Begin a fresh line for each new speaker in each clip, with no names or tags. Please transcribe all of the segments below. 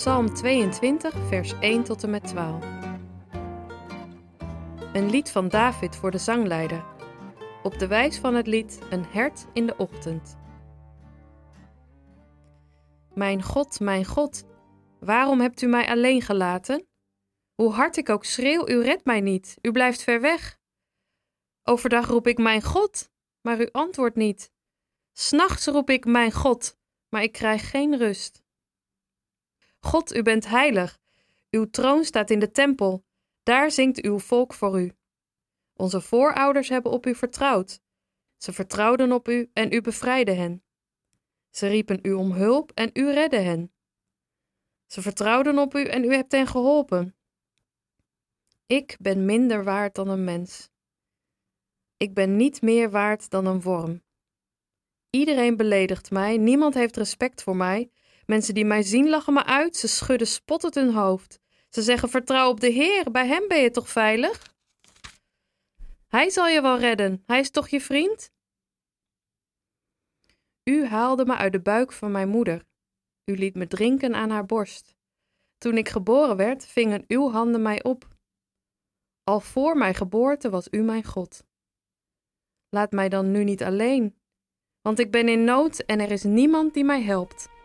Psalm 22, vers 1 tot en met 12. Een lied van David voor de zangleider. Op de wijs van het lied Een hert in de ochtend. Mijn God, mijn God, waarom hebt u mij alleen gelaten? Hoe hard ik ook schreeuw, u redt mij niet, u blijft ver weg. Overdag roep ik mijn God, maar u antwoordt niet. S'nachts roep ik mijn God, maar ik krijg geen rust. God, u bent heilig. Uw troon staat in de tempel. Daar zingt uw volk voor u. Onze voorouders hebben op u vertrouwd. Ze vertrouwden op u en u bevrijdde hen. Ze riepen u om hulp en u redde hen. Ze vertrouwden op u en u hebt hen geholpen. Ik ben minder waard dan een mens. Ik ben niet meer waard dan een worm. Iedereen beledigt mij, niemand heeft respect voor mij. Mensen die mij zien lachen me uit, ze schudden spottend hun hoofd. Ze zeggen: Vertrouw op de Heer, bij Hem ben je toch veilig? Hij zal je wel redden, Hij is toch je vriend? U haalde me uit de buik van mijn moeder. U liet me drinken aan haar borst. Toen ik geboren werd, vingen uw handen mij op. Al voor mijn geboorte was u mijn God. Laat mij dan nu niet alleen, want ik ben in nood en er is niemand die mij helpt.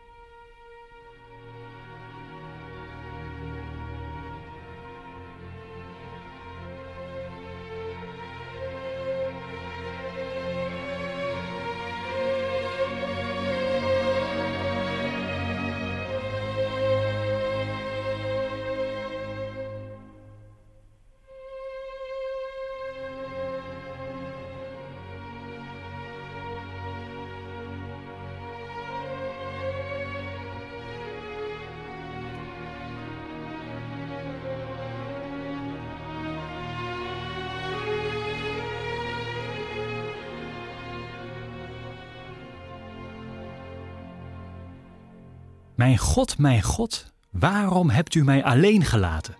Mijn God, mijn God, waarom hebt u mij alleen gelaten?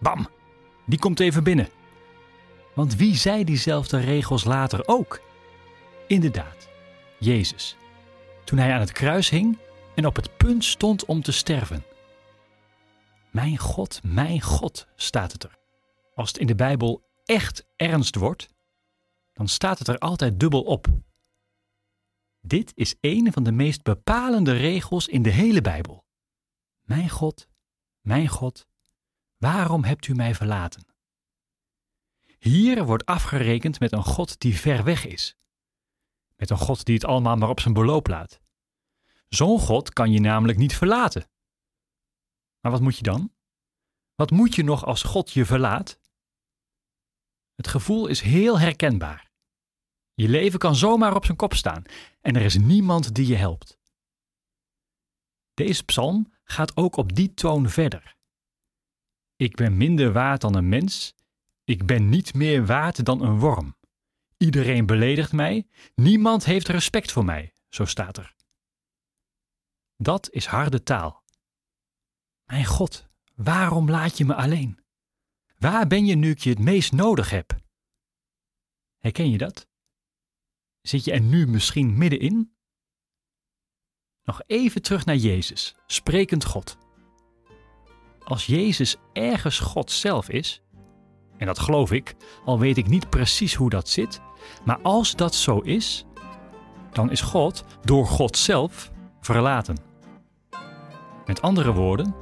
Bam, die komt even binnen. Want wie zei diezelfde regels later ook? Inderdaad, Jezus. Toen hij aan het kruis hing en op het punt stond om te sterven. Mijn God, mijn God, staat het er. Als het in de Bijbel echt ernst wordt, dan staat het er altijd dubbel op. Dit is een van de meest bepalende regels in de hele Bijbel. Mijn God, mijn God, waarom hebt u mij verlaten? Hier wordt afgerekend met een God die ver weg is. Met een God die het allemaal maar op zijn beloop laat. Zo'n God kan je namelijk niet verlaten. Maar wat moet je dan? Wat moet je nog als God je verlaat? Het gevoel is heel herkenbaar. Je leven kan zomaar op zijn kop staan en er is niemand die je helpt. Deze psalm gaat ook op die toon verder. Ik ben minder waard dan een mens, ik ben niet meer waard dan een worm. Iedereen beledigt mij, niemand heeft respect voor mij, zo staat er. Dat is harde taal. Mijn God, waarom laat je me alleen? Waar ben je nu ik je het meest nodig heb? Herken je dat? Zit je er nu misschien middenin? Nog even terug naar Jezus, sprekend God. Als Jezus ergens God zelf is, en dat geloof ik, al weet ik niet precies hoe dat zit, maar als dat zo is, dan is God door God zelf verlaten. Met andere woorden,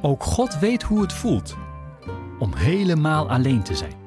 ook God weet hoe het voelt om helemaal alleen te zijn.